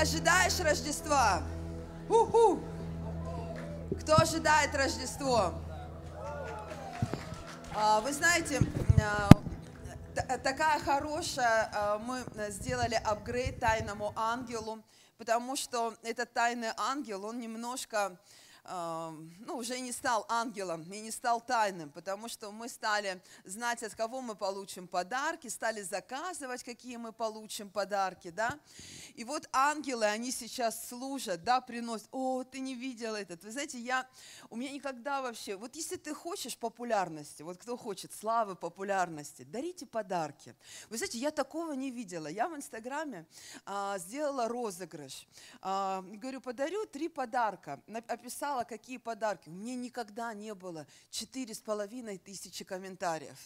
ожидаешь Рождества? У-ху! Кто ожидает Рождество? А, Вы знаете, а, такая хорошая, а, мы сделали апгрейд тайному ангелу, потому что этот тайный ангел, он немножко, ну, уже не стал ангелом и не стал тайным, потому что мы стали знать, от кого мы получим подарки, стали заказывать, какие мы получим подарки, да. И вот ангелы, они сейчас служат, да, приносят, о, ты не видел этот. Вы знаете, я, у меня никогда вообще, вот если ты хочешь популярности, вот кто хочет славы, популярности, дарите подарки. Вы знаете, я такого не видела. Я в Инстаграме а, сделала розыгрыш. А, говорю, подарю три подарка. На- Описала, какие подарки. У меня никогда не было четыре с половиной тысячи комментариев.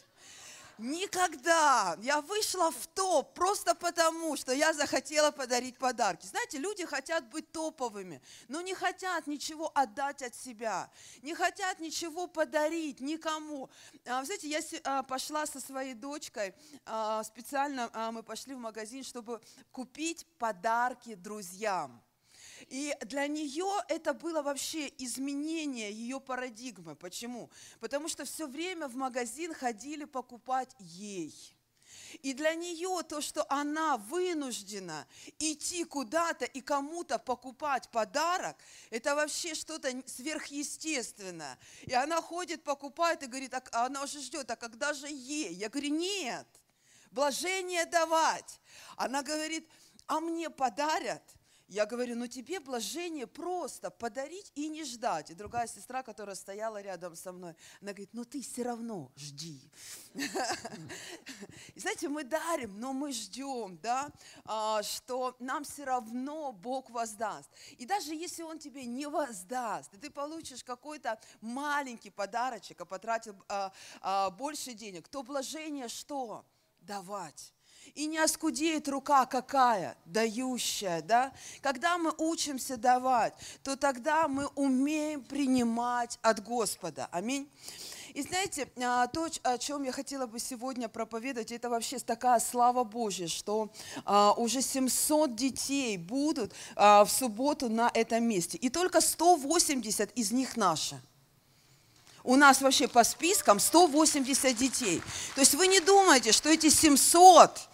Никогда. Я вышла в топ просто потому, что я захотела подарить подарки. Знаете, люди хотят быть топовыми, но не хотят ничего отдать от себя, не хотят ничего подарить никому. А, знаете, я а, пошла со своей дочкой, а, специально мы пошли в магазин, чтобы купить подарки друзьям. И для нее это было вообще изменение ее парадигмы. Почему? Потому что все время в магазин ходили покупать ей. И для нее то, что она вынуждена идти куда-то и кому-то покупать подарок, это вообще что-то сверхъестественное. И она ходит, покупает и говорит, а а она уже ждет, а когда же ей? Я говорю, нет, блажение давать. Она говорит, а мне подарят? Я говорю, ну тебе блажение просто подарить и не ждать. И другая сестра, которая стояла рядом со мной, она говорит, ну ты все равно жди. И знаете, мы дарим, но мы ждем, да, а, что нам все равно Бог воздаст. И даже если Он тебе не воздаст, ты получишь какой-то маленький подарочек, а потратил а, а, больше денег, то блажение что? Давать. И не оскудеет рука какая, дающая, да? Когда мы учимся давать, то тогда мы умеем принимать от Господа. Аминь. И знаете, а, то, о чем я хотела бы сегодня проповедовать, это вообще такая слава Божья, что а, уже 700 детей будут а, в субботу на этом месте. И только 180 из них наши. У нас вообще по спискам 180 детей. То есть вы не думайте, что эти 700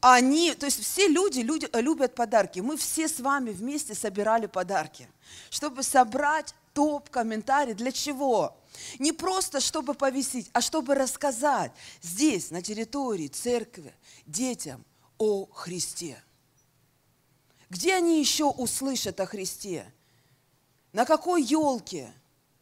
они, то есть все люди, люди любят подарки. Мы все с вами вместе собирали подарки, чтобы собрать топ-комментарий. Для чего? Не просто, чтобы повесить, а чтобы рассказать здесь, на территории церкви, детям о Христе. Где они еще услышат о Христе? На какой елке?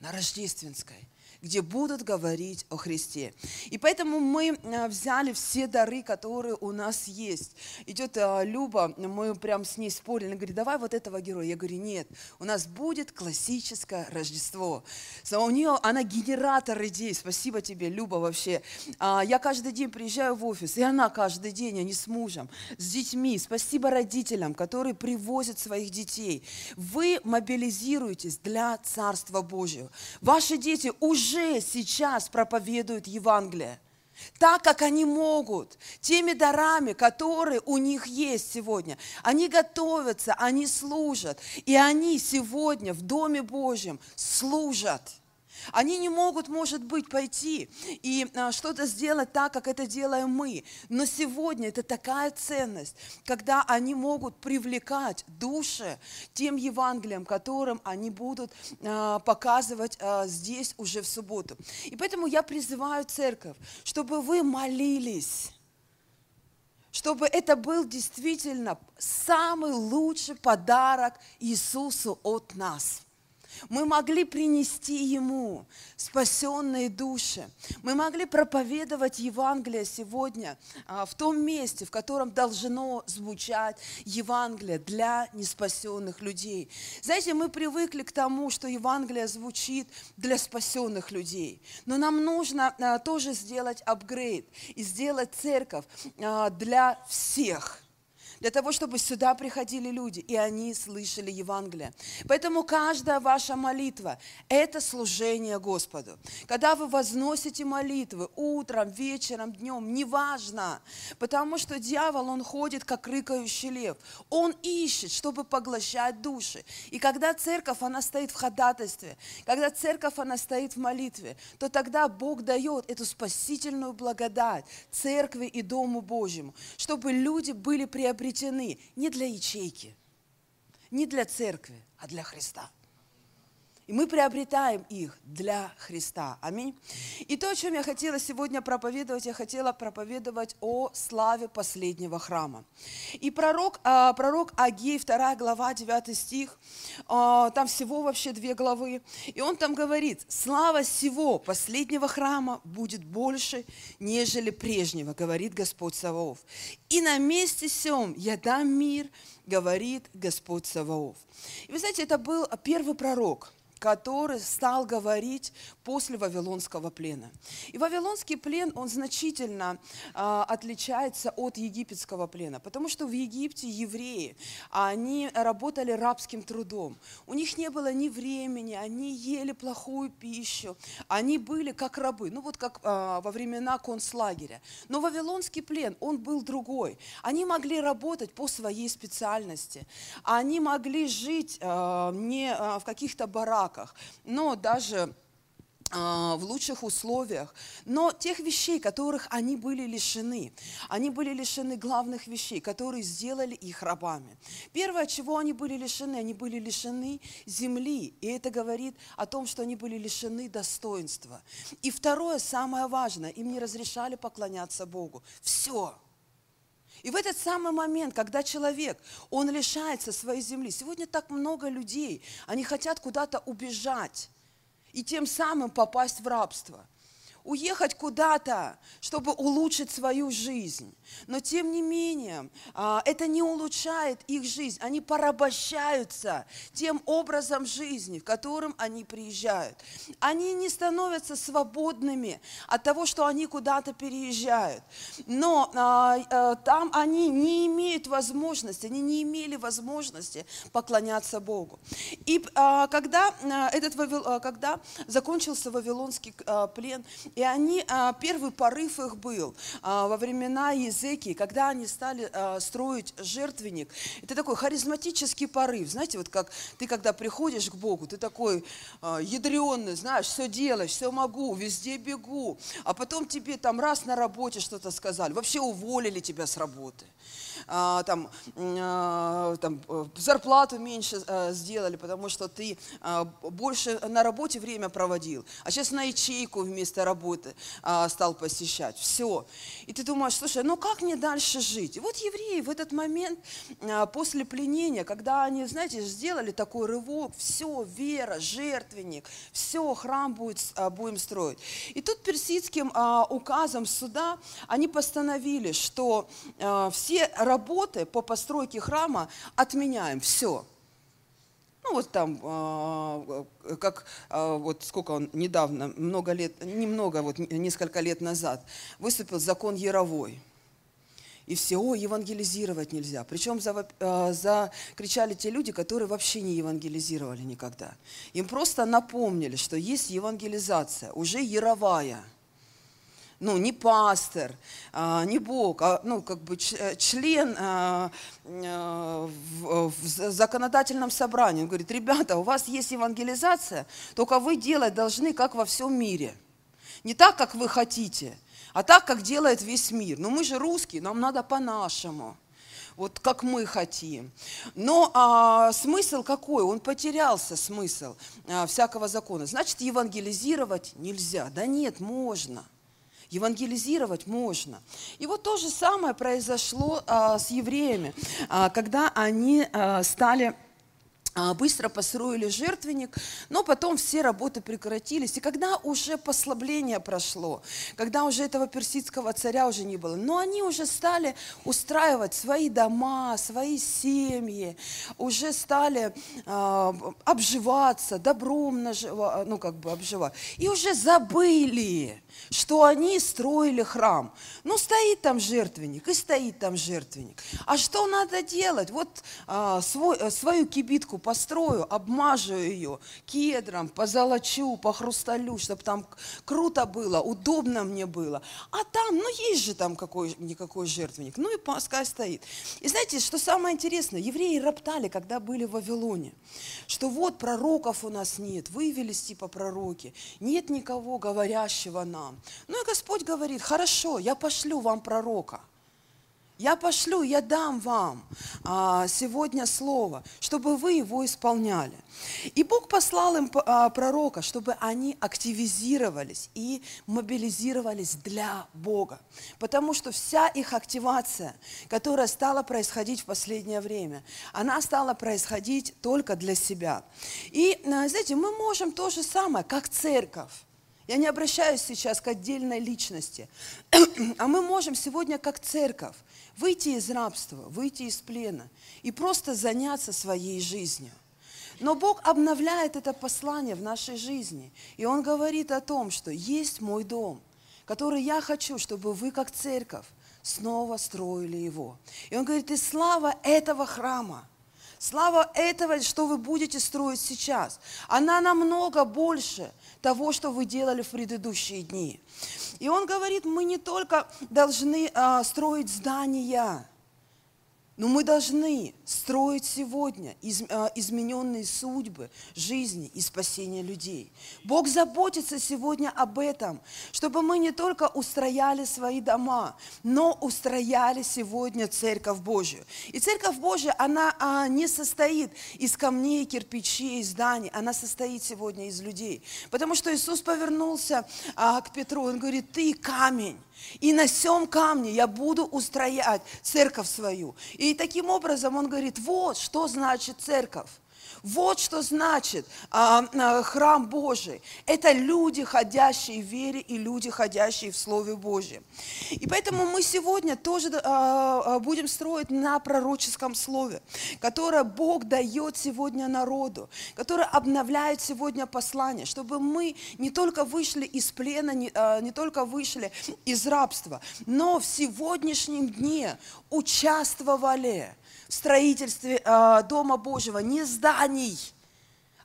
На рождественской где будут говорить о Христе. И поэтому мы а, взяли все дары, которые у нас есть. Идет а, Люба, мы прям с ней спорили, она говорит, давай вот этого героя. Я говорю, нет, у нас будет классическое Рождество. So, у нее, она генератор идей, спасибо тебе, Люба, вообще. А, Я каждый день приезжаю в офис, и она каждый день, они с мужем, с детьми. Спасибо родителям, которые привозят своих детей. Вы мобилизируетесь для Царства Божьего. Ваши дети уже сейчас проповедуют Евангелие. Так, как они могут, теми дарами, которые у них есть сегодня. Они готовятся, они служат. И они сегодня в Доме Божьем служат. Они не могут, может быть, пойти и а, что-то сделать так, как это делаем мы. Но сегодня это такая ценность, когда они могут привлекать души тем Евангелием, которым они будут а, показывать а, здесь уже в субботу. И поэтому я призываю церковь, чтобы вы молились чтобы это был действительно самый лучший подарок Иисусу от нас. Мы могли принести Ему спасенные души. Мы могли проповедовать Евангелие сегодня а, в том месте, в котором должно звучать Евангелие для неспасенных людей. Знаете, мы привыкли к тому, что Евангелие звучит для спасенных людей. Но нам нужно а, тоже сделать апгрейд и сделать церковь а, для всех. Для того, чтобы сюда приходили люди, и они слышали Евангелие. Поэтому каждая ваша молитва – это служение Господу. Когда вы возносите молитвы утром, вечером, днем, неважно, потому что дьявол, он ходит, как рыкающий лев. Он ищет, чтобы поглощать души. И когда церковь, она стоит в ходатайстве, когда церковь, она стоит в молитве, то тогда Бог дает эту спасительную благодать церкви и Дому Божьему, чтобы люди были приобретены не для ячейки, не для церкви, а для Христа. И мы приобретаем их для Христа. Аминь. И то, о чем я хотела сегодня проповедовать, я хотела проповедовать о славе последнего храма. И пророк, а, пророк Агей, 2 глава, 9 стих, а, там всего вообще две главы, и он там говорит, слава всего последнего храма будет больше, нежели прежнего, говорит Господь Саваоф. И на месте сем я дам мир, говорит Господь Саваоф. И вы знаете, это был первый пророк – который стал говорить после Вавилонского плена. И Вавилонский плен, он значительно э, отличается от египетского плена, потому что в Египте евреи, они работали рабским трудом. У них не было ни времени, они ели плохую пищу, они были как рабы, ну вот как э, во времена концлагеря. Но Вавилонский плен, он был другой. Они могли работать по своей специальности, они могли жить э, не э, в каких-то бараках, но даже а, в лучших условиях, но тех вещей, которых они были лишены. Они были лишены главных вещей, которые сделали их рабами. Первое, чего они были лишены, они были лишены земли, и это говорит о том, что они были лишены достоинства. И второе, самое важное, им не разрешали поклоняться Богу. Все. И в этот самый момент, когда человек, он лишается своей земли, сегодня так много людей, они хотят куда-то убежать и тем самым попасть в рабство – уехать куда-то, чтобы улучшить свою жизнь. Но тем не менее, а, это не улучшает их жизнь. Они порабощаются тем образом жизни, в котором они приезжают. Они не становятся свободными от того, что они куда-то переезжают. Но а, а, там они не имеют возможности, они не имели возможности поклоняться Богу. И когда, этот, когда закончился Вавилонский плен, и они, а, первый порыв их был а, во времена языки, когда они стали а, строить жертвенник. Это такой харизматический порыв. Знаете, вот как ты, когда приходишь к Богу, ты такой ядренный, знаешь, все делаешь, все могу, везде бегу. А потом тебе там раз на работе что-то сказали, вообще уволили тебя с работы. Там, там, э, зарплату меньше сделали, потому что ты больше на работе время проводил, а сейчас на ячейку вместо работы стал посещать. Все. И ты думаешь, слушай, ну как мне дальше жить? И вот евреи в этот момент после пленения, когда они, знаете, сделали такой рывок, все, вера, жертвенник, все, храм будет, будем строить. И тут персидским указом суда они постановили, что все работы по постройке храма отменяем, все. Ну вот там, а, как а, вот сколько он недавно, много лет, немного, вот несколько лет назад, выступил закон Яровой. И все, о, евангелизировать нельзя. Причем а, закричали те люди, которые вообще не евангелизировали никогда. Им просто напомнили, что есть евангелизация, уже яровая – ну, не пастор, а, не Бог, а ну, как бы э, член а, в, в законодательном собрании. Он говорит, ребята, у вас есть евангелизация, только вы делать должны, как во всем мире. Не так, как вы хотите, а так, как делает весь мир. Но мы же русские, нам надо по-нашему вот как мы хотим. Но а, смысл какой? Он потерялся, смысл а, всякого закона. Значит, евангелизировать нельзя. Да нет, можно. Евангелизировать можно. И вот то же самое произошло а, с евреями, а, когда они а, стали быстро построили жертвенник, но потом все работы прекратились. И когда уже послабление прошло, когда уже этого персидского царя уже не было, но они уже стали устраивать свои дома, свои семьи, уже стали э, обживаться, добром нажива, ну как бы обживать. И уже забыли, что они строили храм. Ну, стоит там жертвенник, и стоит там жертвенник. А что надо делать? Вот а, свой, э, свою кибитку построю, обмажу ее кедром, позолочу, по хрусталю, чтобы там круто было, удобно мне было. А там, ну, есть же там какой-никакой жертвенник. Ну, и пускай стоит. И знаете, что самое интересное? Евреи роптали, когда были в Вавилоне, что вот пророков у нас нет, вывелись типа пророки, нет никого говорящего нам. Ну и Господь говорит, хорошо, я пошлю вам пророка. Я пошлю, я дам вам а, сегодня слово, чтобы вы его исполняли. И Бог послал им а, пророка, чтобы они активизировались и мобилизировались для Бога. Потому что вся их активация, которая стала происходить в последнее время, она стала происходить только для себя. И, а, знаете, мы можем то же самое, как церковь. Я не обращаюсь сейчас к отдельной личности. А мы можем сегодня, как церковь, выйти из рабства, выйти из плена и просто заняться своей жизнью. Но Бог обновляет это послание в нашей жизни. И Он говорит о том, что есть мой дом, который я хочу, чтобы вы, как церковь, снова строили его. И Он говорит, и слава этого храма – Слава этого, что вы будете строить сейчас, она намного больше того, что вы делали в предыдущие дни. И он говорит, мы не только должны а, строить здания, но мы должны строить сегодня а, измененные судьбы, жизни и спасения людей. Бог заботится сегодня об этом, чтобы мы не только устрояли свои дома, но устрояли сегодня Церковь Божию. И Церковь Божия, она а, не состоит из камней, кирпичей, зданий, она состоит сегодня из людей. Потому что Иисус повернулся а, к Петру, он говорит, ты камень. И на всем камне я буду устроять церковь свою. И таким образом он говорит, вот что значит церковь. Вот что значит а, а, храм Божий. Это люди, ходящие в вере и люди, ходящие в Слове Божьем. И поэтому мы сегодня тоже а, а, будем строить на пророческом Слове, которое Бог дает сегодня народу, которое обновляет сегодня послание, чтобы мы не только вышли из плена, не, а, не только вышли из рабства, но в сегодняшнем дне участвовали в строительстве э, Дома Божьего не зданий,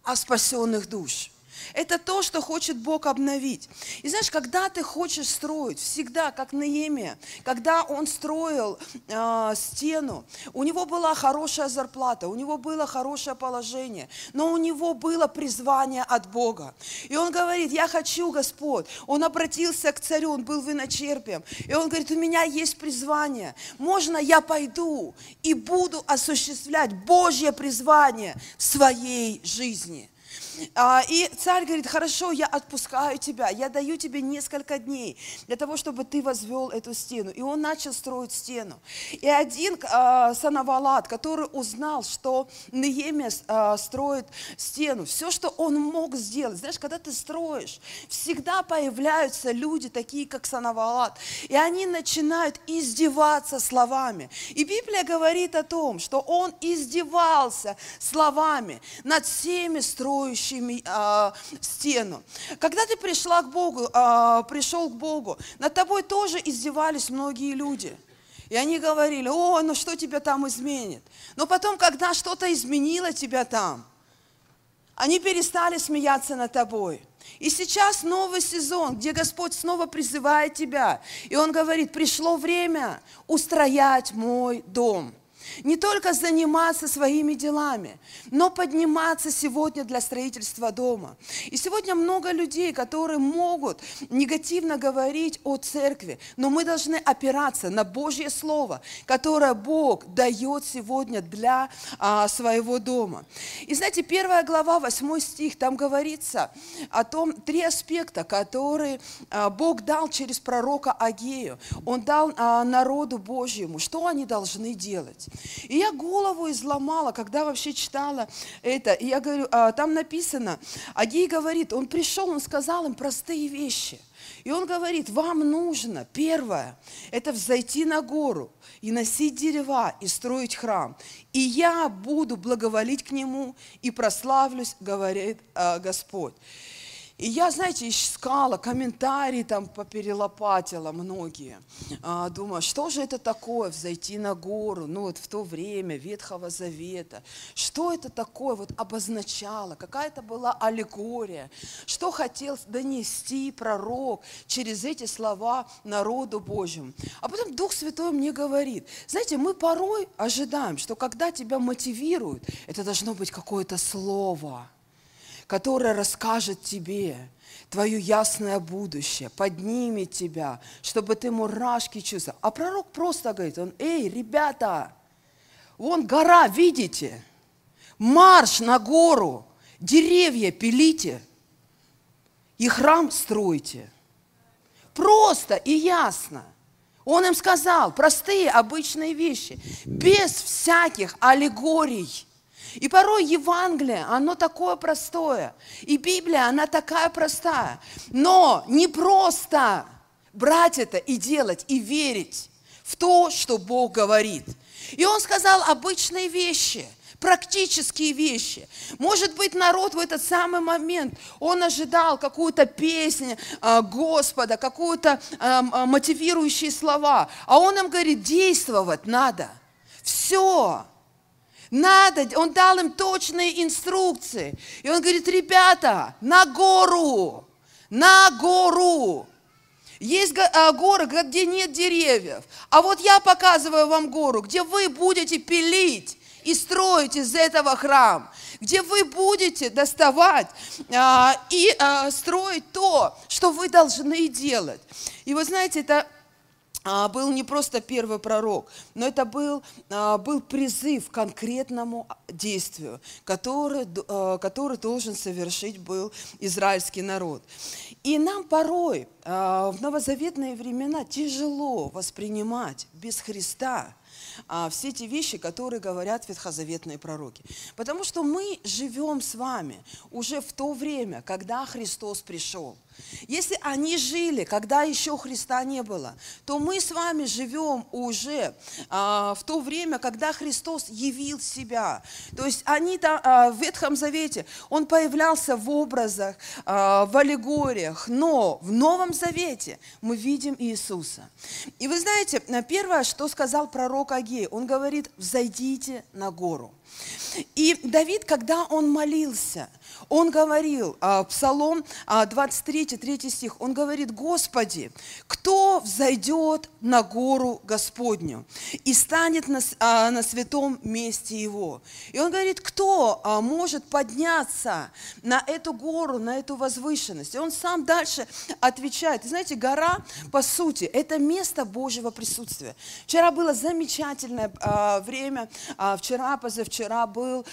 а спасенных душ. Это то, что хочет Бог обновить. И знаешь, когда ты хочешь строить, всегда, как Наемия, когда он строил э, стену, у него была хорошая зарплата, у него было хорошее положение, но у него было призвание от Бога. И он говорит, я хочу, Господь. Он обратился к царю, он был виночерпием. И он говорит, у меня есть призвание. Можно я пойду и буду осуществлять Божье призвание в своей жизни? А, и царь говорит, хорошо, я отпускаю тебя, я даю тебе несколько дней для того, чтобы ты возвел эту стену. И он начал строить стену. И один а, Санавалат, который узнал, что Неемия а, строит стену, все, что он мог сделать, знаешь, когда ты строишь, всегда появляются люди такие, как Санавалат, и они начинают издеваться словами. И Библия говорит о том, что он издевался словами над всеми строящими строящими а, стену. Когда ты пришла к Богу, а, пришел к Богу, над тобой тоже издевались многие люди. И они говорили, о, ну что тебя там изменит? Но потом, когда что-то изменило тебя там, они перестали смеяться над тобой. И сейчас новый сезон, где Господь снова призывает тебя. И Он говорит, пришло время устроять мой дом. Не только заниматься своими делами, но подниматься сегодня для строительства дома. И сегодня много людей, которые могут негативно говорить о церкви, но мы должны опираться на Божье Слово, которое Бог дает сегодня для а, своего дома. И знаете, первая глава, восьмой стих, там говорится о том, три аспекта, которые а, Бог дал через пророка Агею. Он дал а, народу Божьему, что они должны делать. И я голову изломала, когда вообще читала это. И я говорю, а, там написано, Агей говорит, он пришел, он сказал им простые вещи. И он говорит, вам нужно, первое, это взойти на гору и носить дерева и строить храм. И я буду благоволить к нему и прославлюсь, говорит э, Господь. И я, знаете, искала комментарии, там поперелопатила многие. А, думаю, что же это такое, взойти на гору, ну вот в то время Ветхого Завета. Что это такое, вот обозначало, какая-то была аллегория. Что хотел донести пророк через эти слова народу Божьему. А потом Дух Святой мне говорит, знаете, мы порой ожидаем, что когда тебя мотивируют, это должно быть какое-то слово – которая расскажет тебе твое ясное будущее, поднимет тебя, чтобы ты мурашки чувствовал. А пророк просто говорит, он, эй, ребята, вон гора, видите? Марш на гору, деревья пилите и храм стройте. Просто и ясно. Он им сказал простые, обычные вещи, без всяких аллегорий – и порой Евангелие, оно такое простое. И Библия, она такая простая. Но не просто брать это и делать, и верить в то, что Бог говорит. И он сказал обычные вещи, практические вещи. Может быть, народ в этот самый момент, он ожидал какую-то песню а, Господа, какую-то а, мотивирующие слова. А он им говорит, действовать надо. Все. Надо, он дал им точные инструкции. И он говорит, ребята, на гору, на гору. Есть а, горы, где нет деревьев. А вот я показываю вам гору, где вы будете пилить и строить из этого храм, где вы будете доставать а, и а, строить то, что вы должны делать. И вы знаете, это был не просто первый пророк, но это был, а, был призыв к конкретному действию, который, а, который должен совершить был израильский народ. И нам порой в новозаветные времена тяжело воспринимать без Христа все эти вещи, которые говорят ветхозаветные пророки. Потому что мы живем с вами уже в то время, когда Христос пришел – если они жили, когда еще Христа не было, то мы с вами живем уже а, в то время, когда Христос явил себя. То есть они там, а, в Ветхом Завете, Он появлялся в образах, а, в аллегориях, но в Новом Завете мы видим Иисуса. И вы знаете, первое, что сказал пророк Агей, он говорит, взойдите на гору. И Давид, когда он молился, он говорил, а, Псалом 23, а, 3 стих, он говорит, Господи, кто взойдет на гору Господню и станет на, а, на святом месте Его? И он говорит, кто может подняться на эту гору, на эту возвышенность? И он сам дальше отвечает. И знаете, гора, по сути, это место Божьего присутствия. Вчера было замечательное время, вчера, позавчера был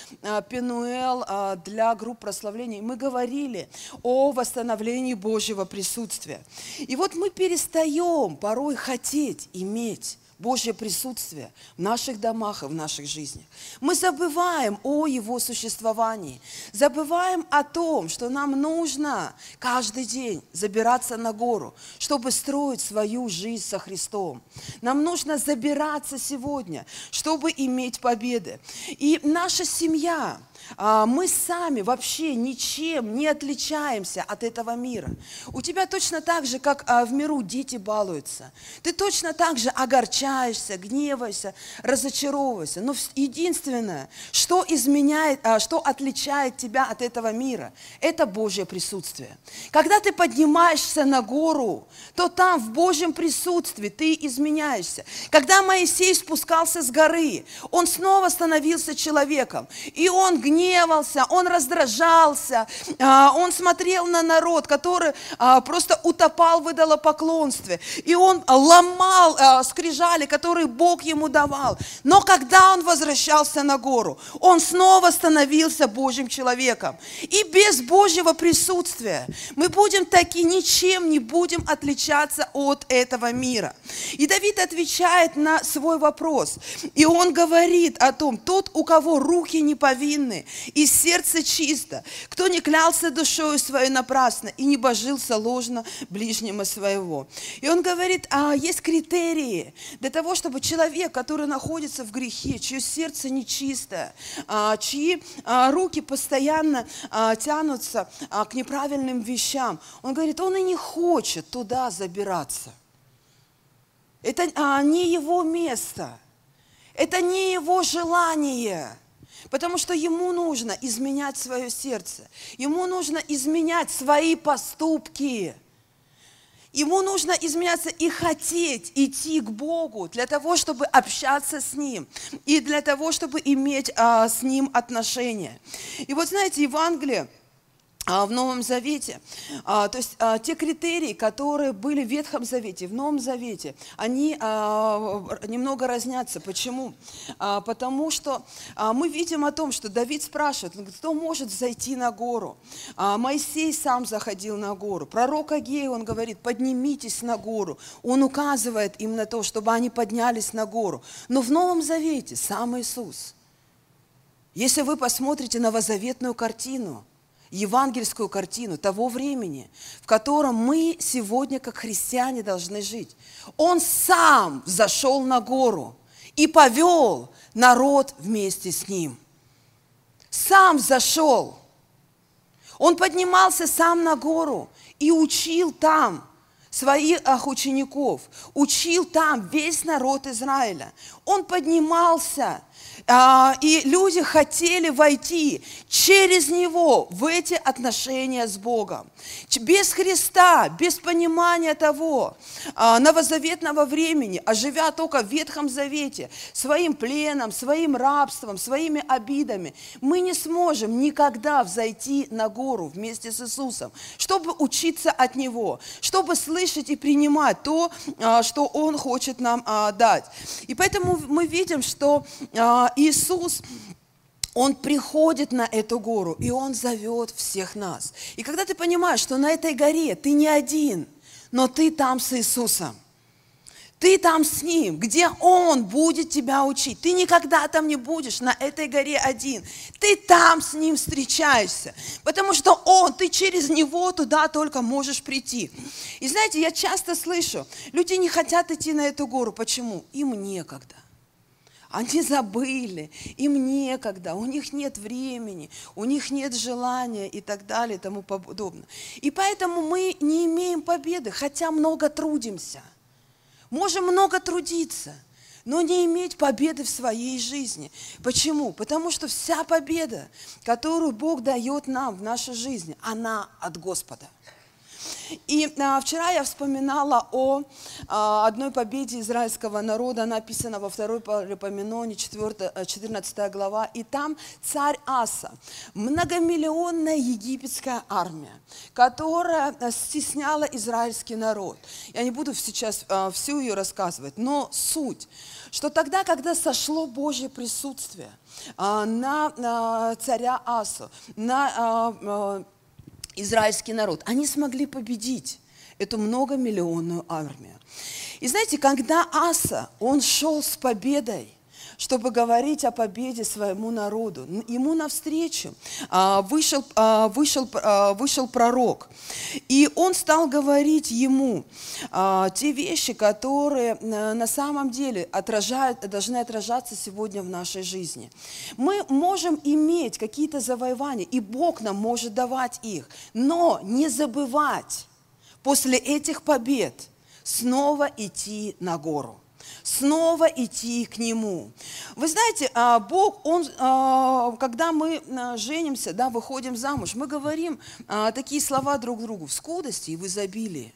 Пенуэл для групп благословлений, мы говорили о восстановлении Божьего присутствия. И вот мы перестаем порой хотеть иметь Божье присутствие в наших домах и в наших жизнях. Мы забываем о Его существовании, забываем о том, что нам нужно каждый день забираться на гору, чтобы строить свою жизнь со Христом. Нам нужно забираться сегодня, чтобы иметь победы. И наша семья, а, мы сами вообще ничем не отличаемся от этого мира. У тебя точно так же, как а, в миру дети балуются. Ты точно так же огорчаешься, гневаешься, разочаровываешься. Но единственное, что изменяет, а, что отличает тебя от этого мира, это Божье присутствие. Когда ты поднимаешься на гору, то там в Божьем присутствии ты изменяешься. Когда Моисей спускался с горы, он снова становился человеком, и он гневался, он раздражался, а, он смотрел на народ, который а, просто утопал в идолопоклонстве, и он ломал а, скрижали, которые Бог ему давал. Но когда он возвращался на гору, он снова становился Божьим человеком. И без Божьего присутствия мы будем таки ничем не будем отличаться от этого мира. И Давид отвечает на свой вопрос. И он говорит о том, тот, у кого руки не повинны, и сердце чисто, кто не клялся душою своей напрасно и не божился ложно ближнему своего. И он говорит, а есть критерии для того, чтобы человек, который находится в грехе, чье сердце нечистое, а, чьи а, руки постоянно а, тянутся к неправильным вещам, он говорит, он и не хочет туда забираться. Это не его место. Это не его желание. Потому что ему нужно изменять свое сердце. Ему нужно изменять свои поступки. Ему нужно изменяться и хотеть идти к Богу для того, чтобы общаться с Ним и для того, чтобы иметь а, с Ним отношения. И вот знаете, Евангелие, в Новом Завете. А, то есть а, те критерии, которые были в Ветхом Завете, в Новом Завете, они немного разнятся. Почему? Потому что мы видим о том, что Давид спрашивает, кто может зайти на гору? Моисей сам заходил на гору. Пророк Агей, он говорит, поднимитесь на гору. Он указывает им на то, чтобы они поднялись на гору. Но в Новом Завете сам Иисус. Если вы посмотрите новозаветную картину – евангельскую картину того времени, в котором мы сегодня, как христиане, должны жить. Он сам зашел на гору и повел народ вместе с ним. Сам зашел. Он поднимался сам на гору и учил там своих учеников, учил там весь народ Израиля. Он поднимался и люди хотели войти через него в эти отношения с Богом. Без Христа, без понимания того а, новозаветного времени, а живя только в Ветхом Завете, своим пленом, своим рабством, своими обидами, мы не сможем никогда взойти на гору вместе с Иисусом, чтобы учиться от Него, чтобы слышать и принимать то, а, что Он хочет нам дать. И поэтому мы видим, что Иисус, он приходит на эту гору, и Он зовет всех нас. И когда ты понимаешь, что на этой горе ты не один, но ты там с Иисусом, ты там с Ним, где Он будет тебя учить. Ты никогда там не будешь на этой горе один. Ты там с Ним встречаешься, потому что Он, ты через Него туда только можешь прийти. И знаете, я часто слышу, люди не хотят идти на эту гору. Почему? Им некогда. Они забыли, им некогда, у них нет времени, у них нет желания и так далее и тому подобное. И поэтому мы не имеем победы, хотя много трудимся. Можем много трудиться, но не иметь победы в своей жизни. Почему? Потому что вся победа, которую Бог дает нам в нашей жизни, она от Господа. И а, вчера я вспоминала о а, одной победе израильского народа, написано во второй Паралипоменоне, 4, 14 э, глава. И там царь Аса, многомиллионная египетская армия, которая э, стесняла израильский народ. Я не буду сейчас а, всю ее рассказывать, но суть, что тогда, когда сошло Божье присутствие а, на, царя Асу, на израильский народ, они смогли победить эту многомиллионную армию. И знаете, когда Аса, он шел с победой, чтобы говорить о победе своему народу. Ему навстречу а, вышел, а, вышел, а, вышел пророк, и он стал говорить ему те вещи, которые на самом деле отражают, должны отражаться сегодня в нашей жизни. Мы можем иметь какие-то завоевания, и Бог нам может давать их, но не забывать после этих побед снова идти на гору снова идти к Нему. Вы знаете, а, Бог, Он, а, когда мы а, женимся, да, выходим замуж, мы говорим такие слова друг другу в скудости и в изобилии.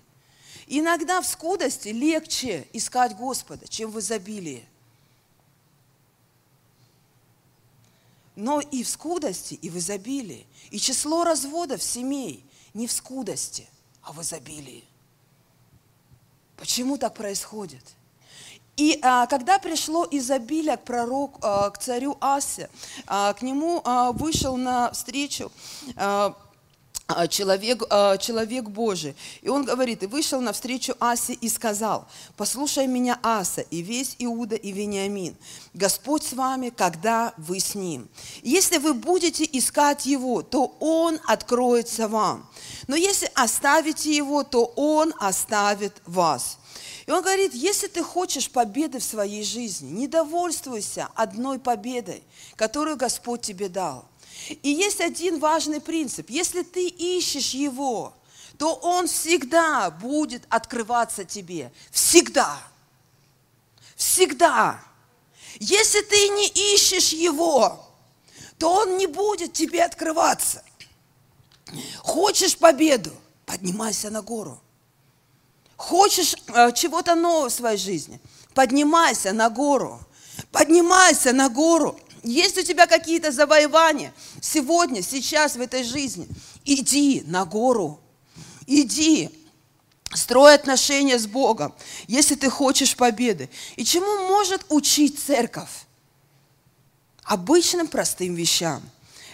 Иногда в скудости легче искать Господа, чем в изобилии. но и в скудости, и в изобилии. И число разводов семей не в скудости, а в изобилии. Почему так происходит? И а, когда пришло изобилие к пророку, а, к царю Асе, а, к нему а, вышел на встречу а, человек, а, человек Божий. И он говорит, и вышел навстречу Асе и сказал, послушай меня, Аса, и весь Иуда и Вениамин. Господь с вами, когда вы с ним. Если вы будете искать его, то он откроется вам. Но если оставите его, то он оставит вас. И он говорит, если ты хочешь победы в своей жизни, не довольствуйся одной победой, которую Господь тебе дал. И есть один важный принцип. Если ты ищешь его, то он всегда будет открываться тебе. Всегда. Всегда. Если ты не ищешь его, то он не будет тебе открываться. Хочешь победу? Поднимайся на гору. Хочешь э, чего-то нового в своей жизни? Поднимайся на гору. Поднимайся на гору. Есть у тебя какие-то завоевания сегодня, сейчас, в этой жизни? Иди на гору. Иди. Строй отношения с Богом, если ты хочешь победы. И чему может учить церковь? Обычным простым вещам.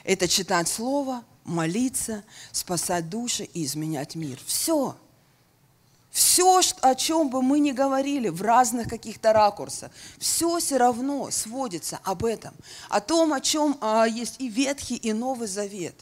Это читать Слово, молиться, спасать души и изменять мир. Все. Все, о чем бы мы ни говорили в разных каких-то ракурсах, все все равно сводится об этом, о том, о чем а, есть и Ветхий, и Новый Завет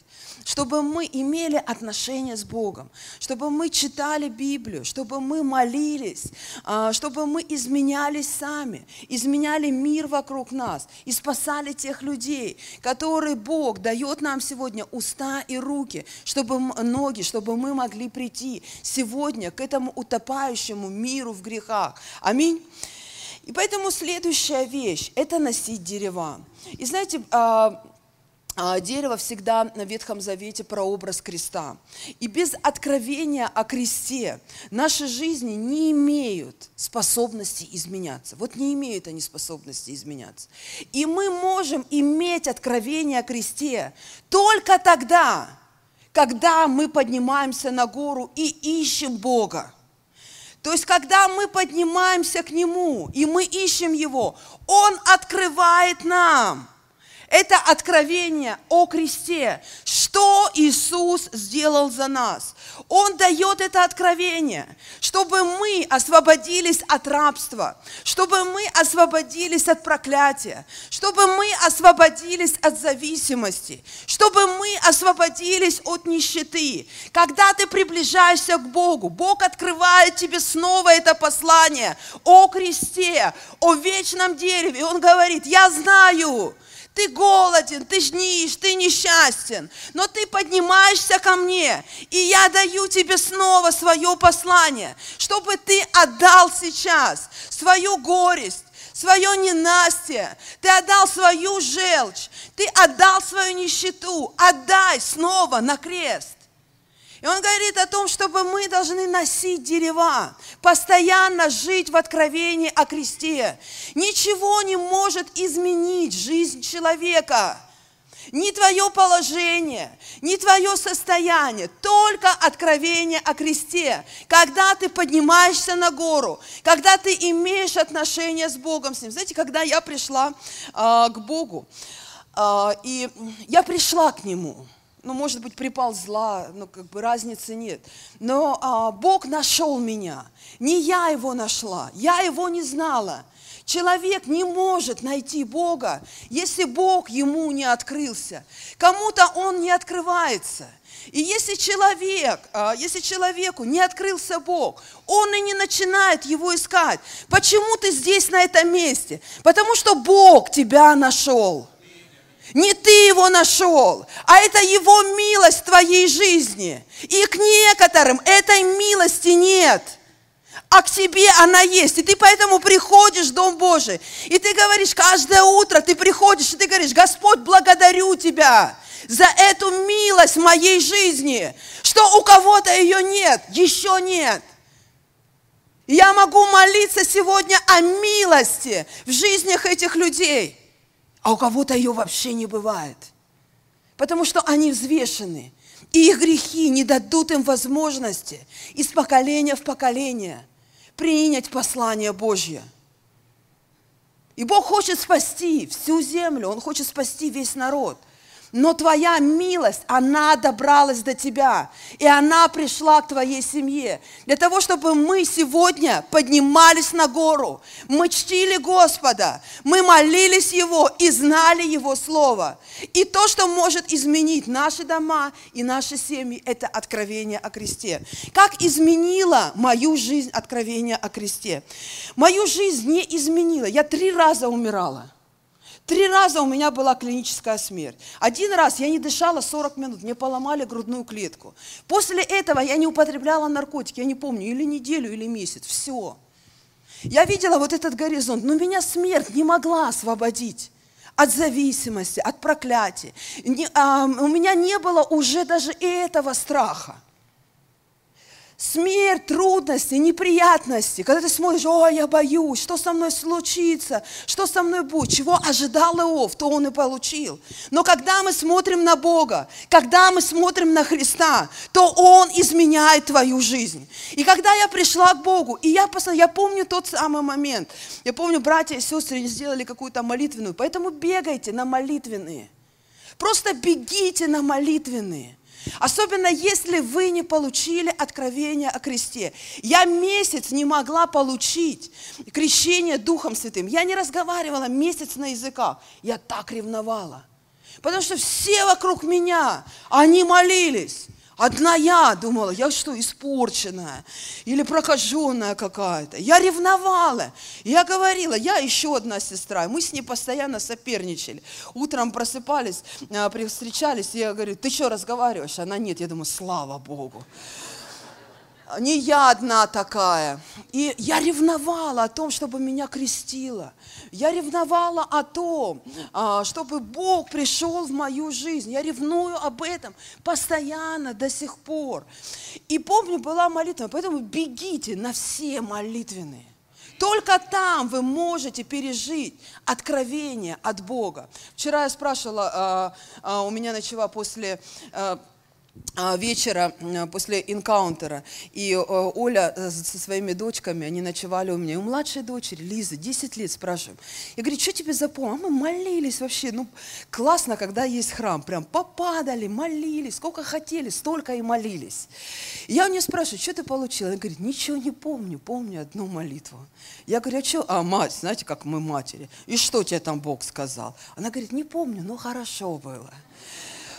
чтобы мы имели отношения с Богом, чтобы мы читали Библию, чтобы мы молились, а, чтобы мы изменялись сами, изменяли мир вокруг нас и спасали тех людей, которые Бог дает нам сегодня уста и руки, чтобы ноги, чтобы мы могли прийти сегодня к этому утопающему миру в грехах. Аминь. И поэтому следующая вещь – это носить дерева. И знаете, а, дерево всегда на Ветхом Завете про образ креста. И без откровения о кресте наши жизни не имеют способности изменяться. Вот не имеют они способности изменяться. И мы можем иметь откровение о кресте только тогда, когда мы поднимаемся на гору и ищем Бога. То есть, когда мы поднимаемся к Нему, и мы ищем Его, Он открывает нам – это откровение о кресте, что Иисус сделал за нас. Он дает это откровение, чтобы мы освободились от рабства, чтобы мы освободились от проклятия, чтобы мы освободились от зависимости, чтобы мы освободились от нищеты. Когда ты приближаешься к Богу, Бог открывает тебе снова это послание о кресте, о вечном дереве. Он говорит, я знаю, ты голоден, ты жнишь, ты несчастен, но ты поднимаешься ко мне, и я даю тебе снова свое послание, чтобы ты отдал сейчас свою горесть, свое ненастье, ты отдал свою желчь, ты отдал свою нищету, отдай снова на крест. И он говорит о том, чтобы мы должны носить дерева, постоянно жить в откровении о кресте. Ничего не может изменить жизнь человека. Ни твое положение, ни твое состояние, только откровение о кресте. Когда ты поднимаешься на гору, когда ты имеешь отношения с Богом с Ним. Знаете, когда я пришла э, к Богу, э, и я пришла к Нему, ну, может быть, припал зла, ну, как бы разницы нет. Но а, Бог нашел меня. Не я его нашла, я его не знала. Человек не может найти Бога, если Бог ему не открылся. Кому-то он не открывается. И если человек, а, если человеку не открылся Бог, он и не начинает его искать. Почему ты здесь, на этом месте? Потому что Бог тебя нашел. Не ты его нашел, а это его милость в твоей жизни. И к некоторым этой милости нет. А к тебе она есть. И ты поэтому приходишь в Дом Божий. И ты говоришь, каждое утро ты приходишь, и ты говоришь, Господь, благодарю Тебя за эту милость в моей жизни. Что у кого-то ее нет, еще нет. Я могу молиться сегодня о милости в жизнях этих людей. А у кого-то ее вообще не бывает. Потому что они взвешены. И их грехи не дадут им возможности из поколения в поколение принять послание Божье. И Бог хочет спасти всю землю, Он хочет спасти весь народ – но твоя милость, она добралась до тебя, и она пришла к твоей семье. Для того, чтобы мы сегодня поднимались на гору, мы чтили Господа, мы молились Его и знали Его Слово. И то, что может изменить наши дома и наши семьи, это откровение о кресте. Как изменило мою жизнь откровение о кресте? Мою жизнь не изменило. Я три раза умирала. Три раза у меня была клиническая смерть. Один раз я не дышала 40 минут, мне поломали грудную клетку. После этого я не употребляла наркотики, я не помню, или неделю, или месяц, все. Я видела вот этот горизонт, но меня смерть не могла освободить от зависимости, от проклятия. Не, а, у меня не было уже даже этого страха смерть, трудности, неприятности, когда ты смотришь, о, я боюсь, что со мной случится, что со мной будет, чего ожидал Иов, то он и получил. Но когда мы смотрим на Бога, когда мы смотрим на Христа, то Он изменяет твою жизнь. И когда я пришла к Богу, и я, я помню тот самый момент, я помню, братья и сестры сделали какую-то молитвенную, поэтому бегайте на молитвенные. Просто бегите на молитвенные. Особенно если вы не получили откровение о кресте. Я месяц не могла получить крещение Духом Святым. Я не разговаривала месяц на языках. Я так ревновала. Потому что все вокруг меня, они молились. Одна я думала, я что, испорченная или прокаженная какая-то. Я ревновала. Я говорила, я еще одна сестра. Мы с ней постоянно соперничали. Утром просыпались, а, встречались, и я говорю, ты что, разговариваешь? Она нет. Я думаю, слава Богу не я одна такая. И я ревновала о том, чтобы меня крестило. Я ревновала о том, а, чтобы Бог пришел в мою жизнь. Я ревную об этом постоянно, до сих пор. И помню, была молитва, поэтому бегите на все молитвенные. Только там вы можете пережить откровение от Бога. Вчера я спрашивала, а, а, у меня начала после вечера после инкаунтера, и э, Оля э, со своими дочками, они ночевали у меня. У младшей дочери, Лизы, 10 лет, спрашиваем. Я говорю, что тебе запомнил? А мы молились вообще, ну, классно, когда есть храм. Прям попадали, молились, сколько хотели, столько и молились. И я у нее спрашиваю, что ты получила? Она говорит, ничего не помню, помню одну молитву. Я говорю, а что? А, мать, знаете, как мы матери. И что тебе там Бог сказал? Она говорит, не помню, но хорошо было.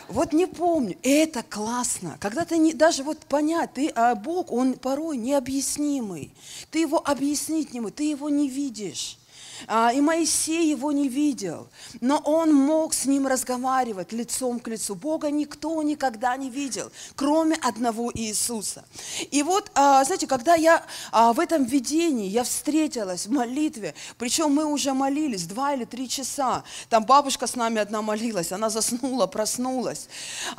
Вот не помню. Это классно. Когда ты не, даже вот понять, ты, а Бог, Он порой необъяснимый. Ты его объяснить не можешь, ты его не видишь. А, и Моисей его не видел, но он мог с ним разговаривать лицом к лицу. Бога никто никогда не видел, кроме одного Иисуса. И вот, а, знаете, когда я а, в этом видении, я встретилась в молитве, причем мы уже молились два или три часа. Там бабушка с нами одна молилась, она заснула, проснулась.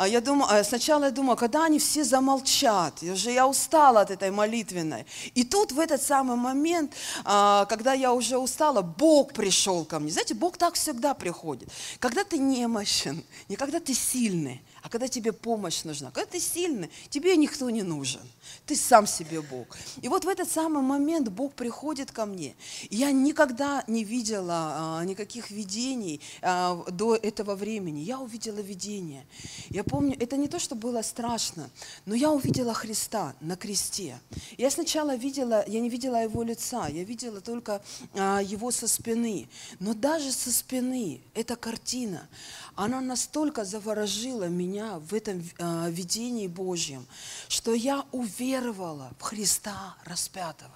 Я думаю, сначала я думала, когда они все замолчат, я уже я устала от этой молитвенной. И тут в этот самый момент, когда я уже устала, Бог пришел ко мне. Знаете, Бог так всегда приходит. Когда ты немощен, не когда ты сильный, а когда тебе помощь нужна. Когда ты сильный, тебе никто не нужен. Ты сам себе Бог. И вот в этот самый момент Бог приходит ко мне. Я никогда не видела а, никаких видений а, до этого времени. Я увидела видение. Я помню, это не то, что было страшно, но я увидела Христа на кресте. Я сначала видела, я не видела его лица, я видела только а, его со спины. Но даже со спины эта картина, она настолько заворожила меня в этом э, видении Божьем, что я уверовала в Христа распятого.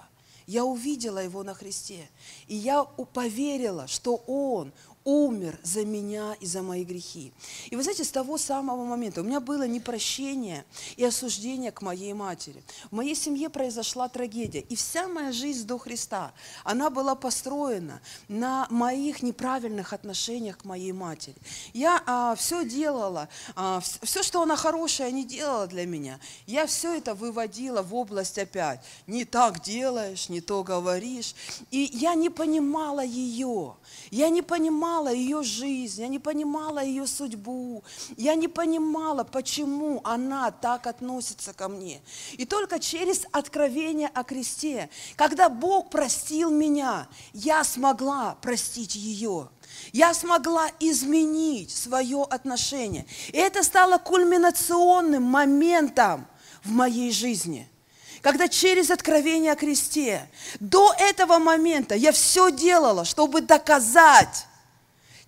Я увидела Его на Христе, и я поверила, что Он умер за меня и за мои грехи. И вы знаете, с того самого момента у меня было непрощение и осуждение к моей матери. В моей семье произошла трагедия. И вся моя жизнь до Христа, она была построена на моих неправильных отношениях к моей матери. Я а, все делала, а, все, что она хорошая не делала для меня, я все это выводила в область опять. Не так делаешь, не то говоришь. И я не понимала ее. Я не понимала, понимала ее жизнь, я не понимала ее судьбу, я не понимала, почему она так относится ко мне. И только через откровение о кресте, когда Бог простил меня, я смогла простить ее. Я смогла изменить свое отношение. И это стало кульминационным моментом в моей жизни – когда через откровение о кресте, до этого момента я все делала, чтобы доказать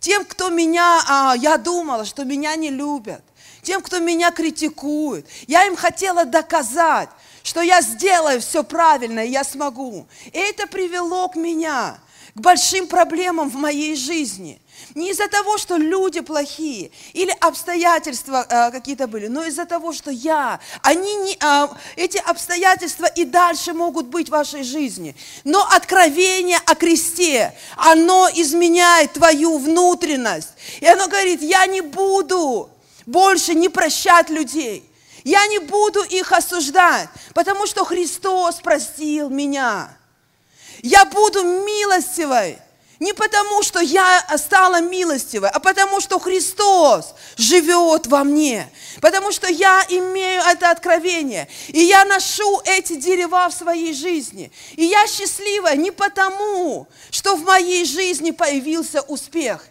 тем, кто меня, а, я думала, что меня не любят, тем, кто меня критикует. Я им хотела доказать, что я сделаю все правильно, и я смогу. И это привело к меня к большим проблемам в моей жизни. Не из-за того, что люди плохие или обстоятельства э, какие-то были, но из-за того, что я, они не, э, эти обстоятельства и дальше могут быть в вашей жизни. Но откровение о кресте, оно изменяет твою внутренность. И оно говорит, я не буду больше не прощать людей. Я не буду их осуждать, потому что Христос простил меня. Я буду милостивой. Не потому, что я стала милостивой, а потому, что Христос живет во мне. Потому что я имею это откровение. И я ношу эти дерева в своей жизни. И я счастливая не потому, что в моей жизни появился успех.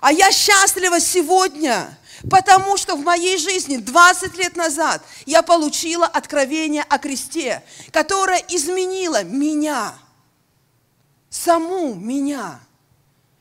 А я счастлива сегодня, потому что в моей жизни 20 лет назад я получила откровение о кресте, которое изменило меня – саму меня.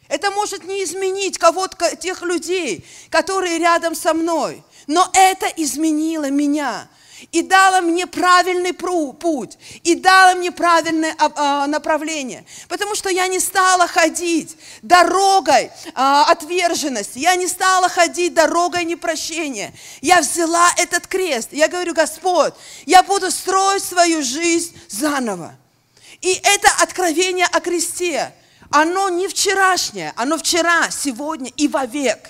Это может не изменить кого-то, тех людей, которые рядом со мной, но это изменило меня и дало мне правильный путь, и дало мне правильное а, а, направление. Потому что я не стала ходить дорогой а, отверженности, я не стала ходить дорогой непрощения. Я взяла этот крест, я говорю, Господь, я буду строить свою жизнь заново. И это откровение о кресте, оно не вчерашнее, оно вчера, сегодня и вовек.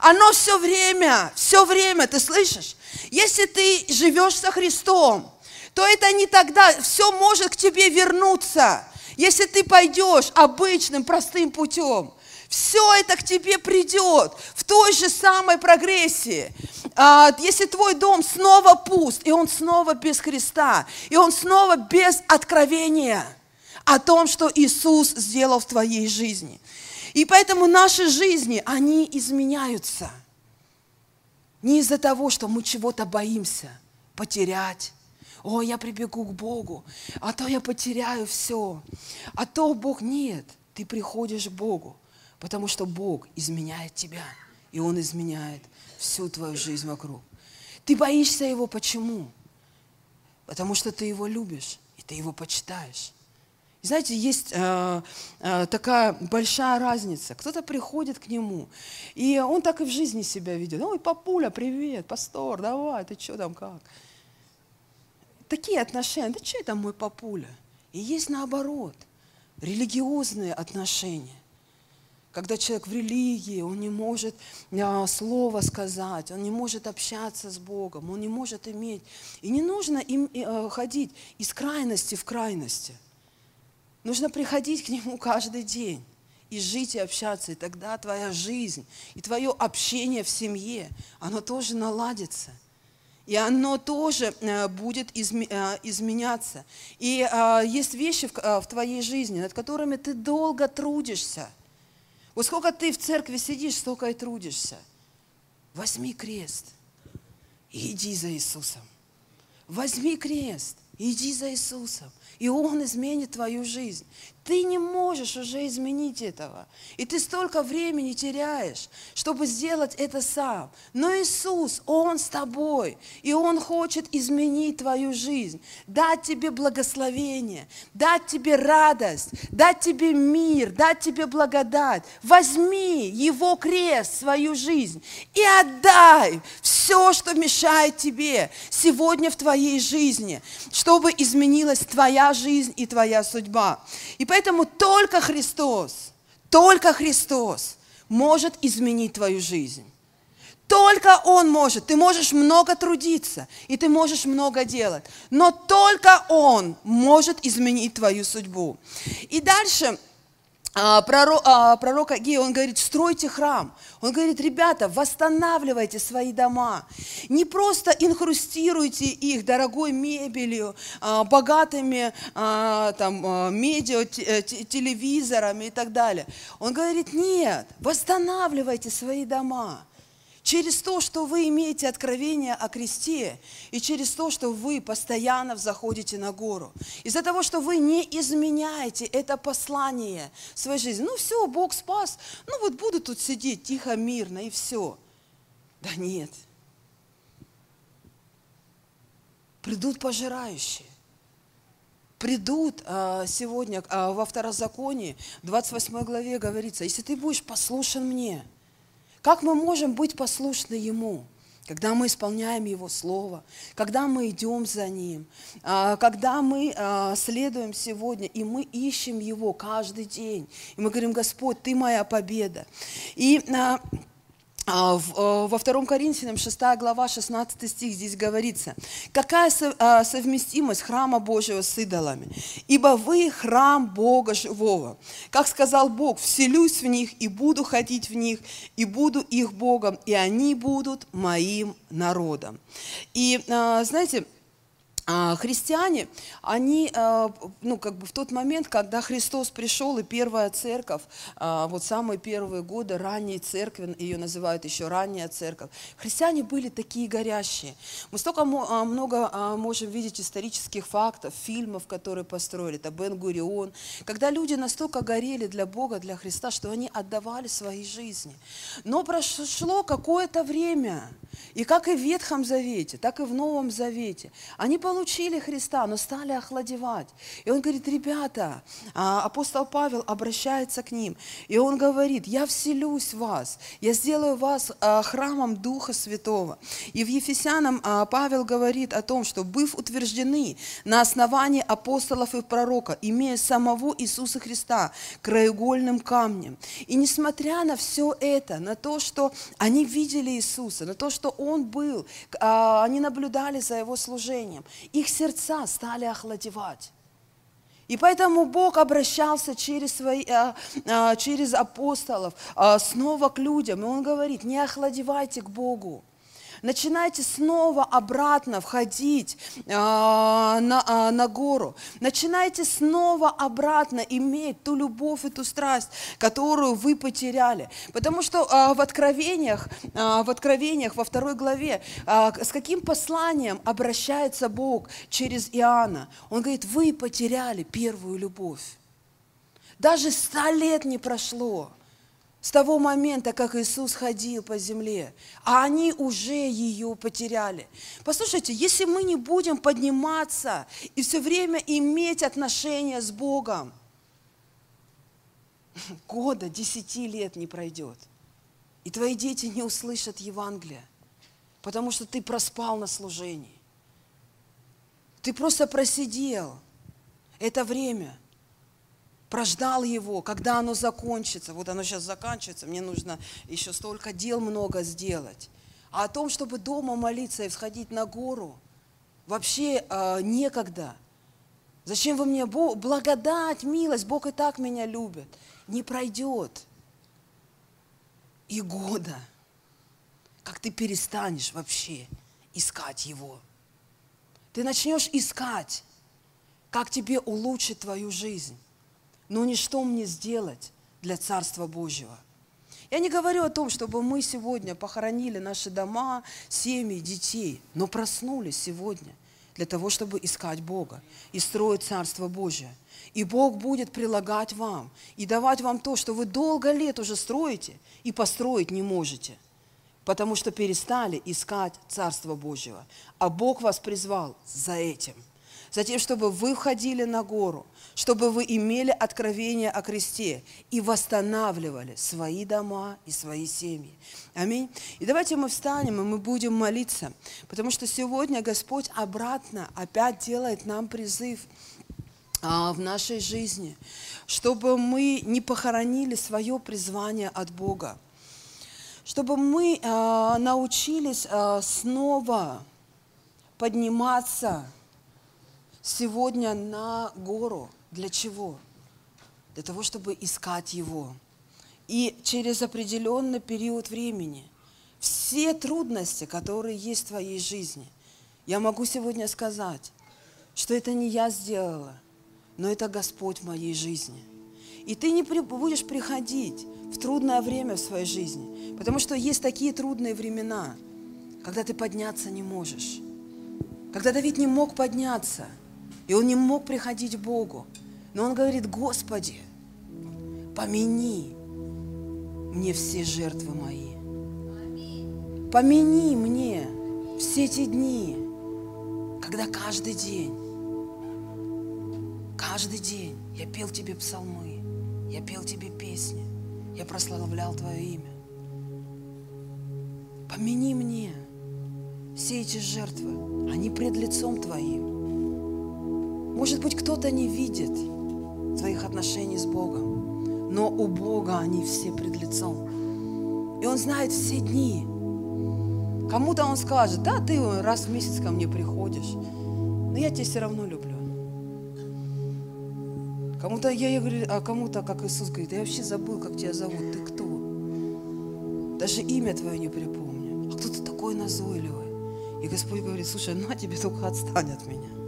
Оно все время, все время, ты слышишь? Если ты живешь со Христом, то это не тогда, все может к тебе вернуться, если ты пойдешь обычным, простым путем все это к тебе придет в той же самой прогрессии. А, если твой дом снова пуст, и он снова без Христа, и он снова без откровения о том, что Иисус сделал в твоей жизни. И поэтому наши жизни, они изменяются. Не из-за того, что мы чего-то боимся потерять. О, я прибегу к Богу, а то я потеряю все. А то Бог нет. Ты приходишь к Богу. Потому что Бог изменяет тебя, и Он изменяет всю твою жизнь вокруг. Ты боишься Его почему? Потому что ты Его любишь, и ты Его почитаешь. И знаете, есть э, э, такая большая разница. Кто-то приходит к нему, и он так и в жизни себя ведет. Ой, папуля, привет, пастор, давай, ты что там, как? Такие отношения, да что это мой папуля? И есть наоборот, религиозные отношения когда человек в религии, он не может а, слова сказать, он не может общаться с Богом, он не может иметь. И не нужно им а, ходить из крайности в крайности. Нужно приходить к Нему каждый день и жить и общаться, и тогда твоя жизнь и твое общение в семье, оно тоже наладится. И оно тоже а, будет а, изменяться. И а, есть вещи в твоей жизни, над которыми ты долго трудишься – вот сколько ты в церкви сидишь, столько и трудишься. Возьми крест и иди за Иисусом. Возьми крест, иди за Иисусом, и Он изменит твою жизнь. Ты не можешь уже изменить этого. И ты столько времени теряешь, чтобы сделать это сам. Но Иисус, Он с тобой. И Он хочет изменить твою жизнь, дать тебе благословение, дать тебе радость, дать тебе мир, дать тебе благодать. Возьми Его крест свою жизнь и отдай все, что мешает тебе сегодня в твоей жизни, чтобы изменилась твоя жизнь и твоя судьба. И поэтому Поэтому только Христос, только Христос может изменить твою жизнь. Только Он может. Ты можешь много трудиться, и ты можешь много делать. Но только Он может изменить твою судьбу. И дальше пророк, а, пророк Агея, он говорит, стройте храм. Он говорит, ребята, восстанавливайте свои дома. Не просто инхрустируйте их дорогой мебелью, а, богатыми там, медиа, э, телевизорами и так далее. Он говорит, нет, восстанавливайте свои дома через то, что вы имеете откровение о кресте, и через то, что вы постоянно заходите на гору. Из-за того, что вы не изменяете это послание в своей жизни. Ну все, Бог спас, ну вот буду тут сидеть тихо, мирно, и все. Да нет. Придут пожирающие. Придут а, сегодня а, во второзаконии, 28 главе говорится, если ты будешь послушен мне – как мы можем быть послушны Ему? когда мы исполняем Его Слово, когда мы идем за Ним, а, когда мы а, следуем сегодня, и мы ищем Его каждый день. И мы говорим, Господь, Ты моя победа. И а, во втором Коринфянам 6 глава 16 стих здесь говорится, какая а, совместимость храма Божьего с идолами? Ибо вы храм Бога живого. Как сказал Бог, вселюсь в них и буду ходить в них, и буду их Богом, и они будут моим народом. И а, знаете, а, христиане, они, а, ну, как бы в тот момент, когда Христос пришел, и первая церковь, а, вот самые первые годы ранней церкви, ее называют еще ранняя церковь, христиане были такие горящие. Мы столько много можем видеть исторических фактов, фильмов, которые построили, это Бен Гурион, когда люди настолько горели для Бога, для Христа, что они отдавали свои жизни. Но прошло какое-то время, и как и в Ветхом Завете, так и в Новом Завете, они получили получили Христа, но стали охладевать. И он говорит, ребята, а, апостол Павел обращается к ним, и он говорит, я вселюсь в вас, я сделаю вас а, храмом Духа Святого. И в Ефесянам а, Павел говорит о том, что быв утверждены на основании апостолов и пророка, имея самого Иисуса Христа краеугольным камнем. И несмотря на все это, на то, что они видели Иисуса, на то, что Он был, они наблюдали за Его служением, их сердца стали охладевать. И поэтому Бог обращался через, свои, а, а, через апостолов а, снова к людям. И Он говорит, не охладевайте к Богу. Начинайте снова обратно входить а, на, а, на гору. Начинайте снова обратно иметь ту любовь и ту страсть, которую вы потеряли. Потому что а, в Откровениях, а, в Откровениях во второй главе, а, с каким посланием обращается Бог через Иоанна? Он говорит, вы потеряли первую любовь. Даже ста лет не прошло с того момента, как Иисус ходил по земле, а они уже ее потеряли. Послушайте, если мы не будем подниматься и все время иметь отношения с Богом, года, десяти лет не пройдет, и твои дети не услышат Евангелия, потому что ты проспал на служении. Ты просто просидел это время – прождал его, когда оно закончится. Вот оно сейчас заканчивается, мне нужно еще столько дел много сделать. А о том, чтобы дома молиться и всходить на гору, вообще э, некогда. Зачем вы мне Бог, благодать, милость, Бог и так меня любит. Не пройдет и года, как ты перестанешь вообще искать Его. Ты начнешь искать, как тебе улучшить твою жизнь но не что мне сделать для Царства Божьего. Я не говорю о том, чтобы мы сегодня похоронили наши дома, семьи, детей, но проснулись сегодня для того, чтобы искать Бога и строить Царство Божие. И Бог будет прилагать вам и давать вам то, что вы долго лет уже строите и построить не можете, потому что перестали искать Царство Божьего. А Бог вас призвал за этим – затем, чтобы вы входили на гору, чтобы вы имели откровение о кресте и восстанавливали свои дома и свои семьи. Аминь. И давайте мы встанем, и мы будем молиться, потому что сегодня Господь обратно опять делает нам призыв а, в нашей жизни, чтобы мы не похоронили свое призвание от Бога, чтобы мы а, научились а, снова подниматься сегодня на гору. Для чего? для того, чтобы искать Его. И через определенный период времени все трудности, которые есть в твоей жизни, я могу сегодня сказать, что это не я сделала, но это Господь в моей жизни. И ты не будешь приходить в трудное время в своей жизни, потому что есть такие трудные времена, когда ты подняться не можешь. Когда Давид не мог подняться, и он не мог приходить к Богу, но он говорит, Господи, помяни мне все жертвы мои. Помяни мне все эти дни, когда каждый день, каждый день я пел тебе псалмы, я пел тебе песни, я прославлял Твое имя. Помяни мне все эти жертвы, они пред лицом Твоим. Может быть, кто-то не видит твоих отношений с Богом, но у Бога они все пред лицом. И Он знает все дни. Кому-то Он скажет, да, ты раз в месяц ко мне приходишь, но я тебя все равно люблю. Кому-то я, я говорю, а кому-то, как Иисус говорит, я вообще забыл, как тебя зовут, ты кто? Даже имя твое не припомню. А кто ты такой назойливый? И Господь говорит, слушай, на тебе только отстань от меня.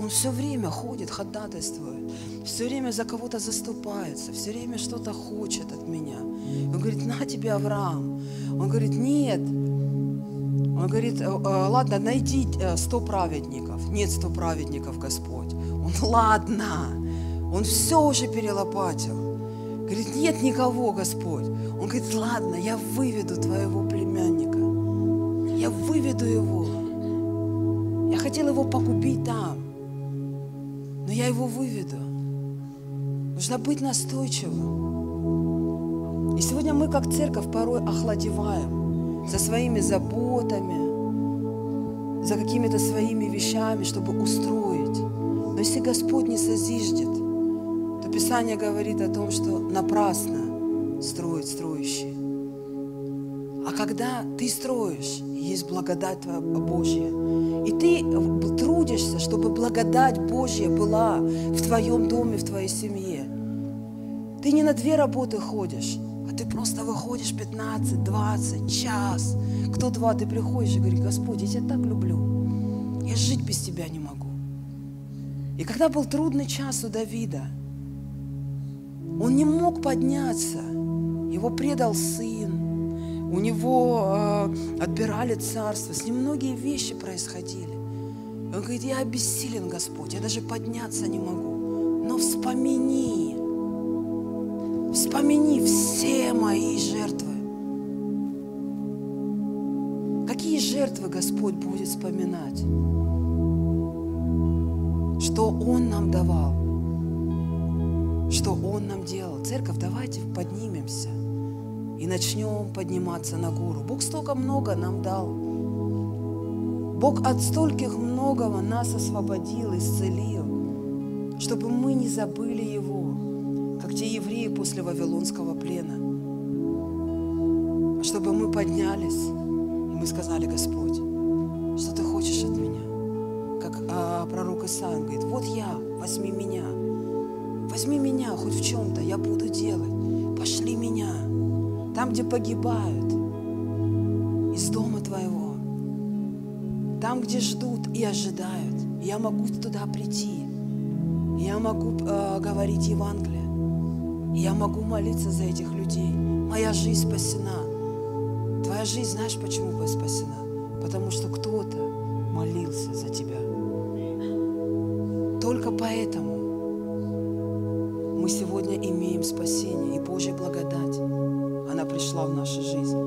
Он все время ходит, ходатайствует, все время за кого-то заступается, все время что-то хочет от меня. Он говорит, на тебе, Авраам. Он говорит, нет. Он говорит, «Э, э, ладно, найди э, сто праведников. Нет сто праведников, Господь. Он, ладно. Он все уже перелопатил. Говорит, нет никого, Господь. Он говорит, ладно, я выведу твоего племянника. Я выведу его. Я хотел его погубить там. Но я его выведу. Нужно быть настойчивым. И сегодня мы, как церковь, порой охладеваем за своими заботами, за какими-то своими вещами, чтобы устроить. Но если Господь не созиждет, то Писание говорит о том, что напрасно строит строящий. Когда ты строишь, есть благодать Твоя Божья, и ты трудишься, чтобы благодать Божья была в твоем доме, в твоей семье, ты не на две работы ходишь, а ты просто выходишь 15, 20, час. Кто два, ты приходишь и говоришь, Господь, я тебя так люблю. Я жить без тебя не могу. И когда был трудный час у Давида, он не мог подняться. Его предал сын. У него э, отбирали царство. С ним многие вещи происходили. Он говорит, я обессилен, Господь, я даже подняться не могу. Но вспомини, вспомини все мои жертвы. Какие жертвы Господь будет вспоминать? Что Он нам давал? Что Он нам делал? Церковь, давайте поднимемся и начнем подниматься на гору. Бог столько много нам дал. Бог от стольких многого нас освободил, исцелил, чтобы мы не забыли Его, как те евреи после Вавилонского плена. Чтобы мы поднялись, и мы сказали, Господь, что Ты хочешь от меня? Как а, пророк Исаия говорит, вот я, возьми меня. Возьми меня хоть в чем-то, я буду делать. Пошли меня. Там, где погибают, из дома Твоего там, где ждут и ожидают, я могу туда прийти. Я могу э, говорить Евангелие. Я могу молиться за этих людей. Моя жизнь спасена. Твоя жизнь, знаешь, почему была спасена? Потому что кто-то молился за тебя. Только поэтому мы сегодня имеем спасение и Божья благодать. Она пришла в нашу жизнь.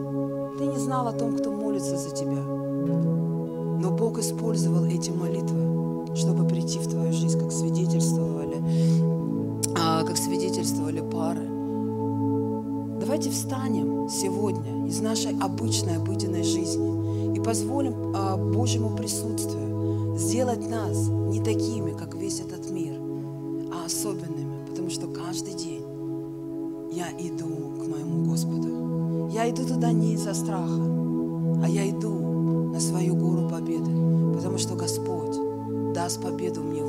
Ты не знал о том, кто молится за тебя. Но Бог использовал эти молитвы, чтобы прийти в твою жизнь, как свидетельствовали, а, как свидетельствовали пары. Давайте встанем сегодня из нашей обычной обыденной жизни и позволим а, Божьему присутствию сделать нас не такими, как весь этот мир, Я иду туда не из-за страха, а я иду на свою гору победы, потому что Господь даст победу мне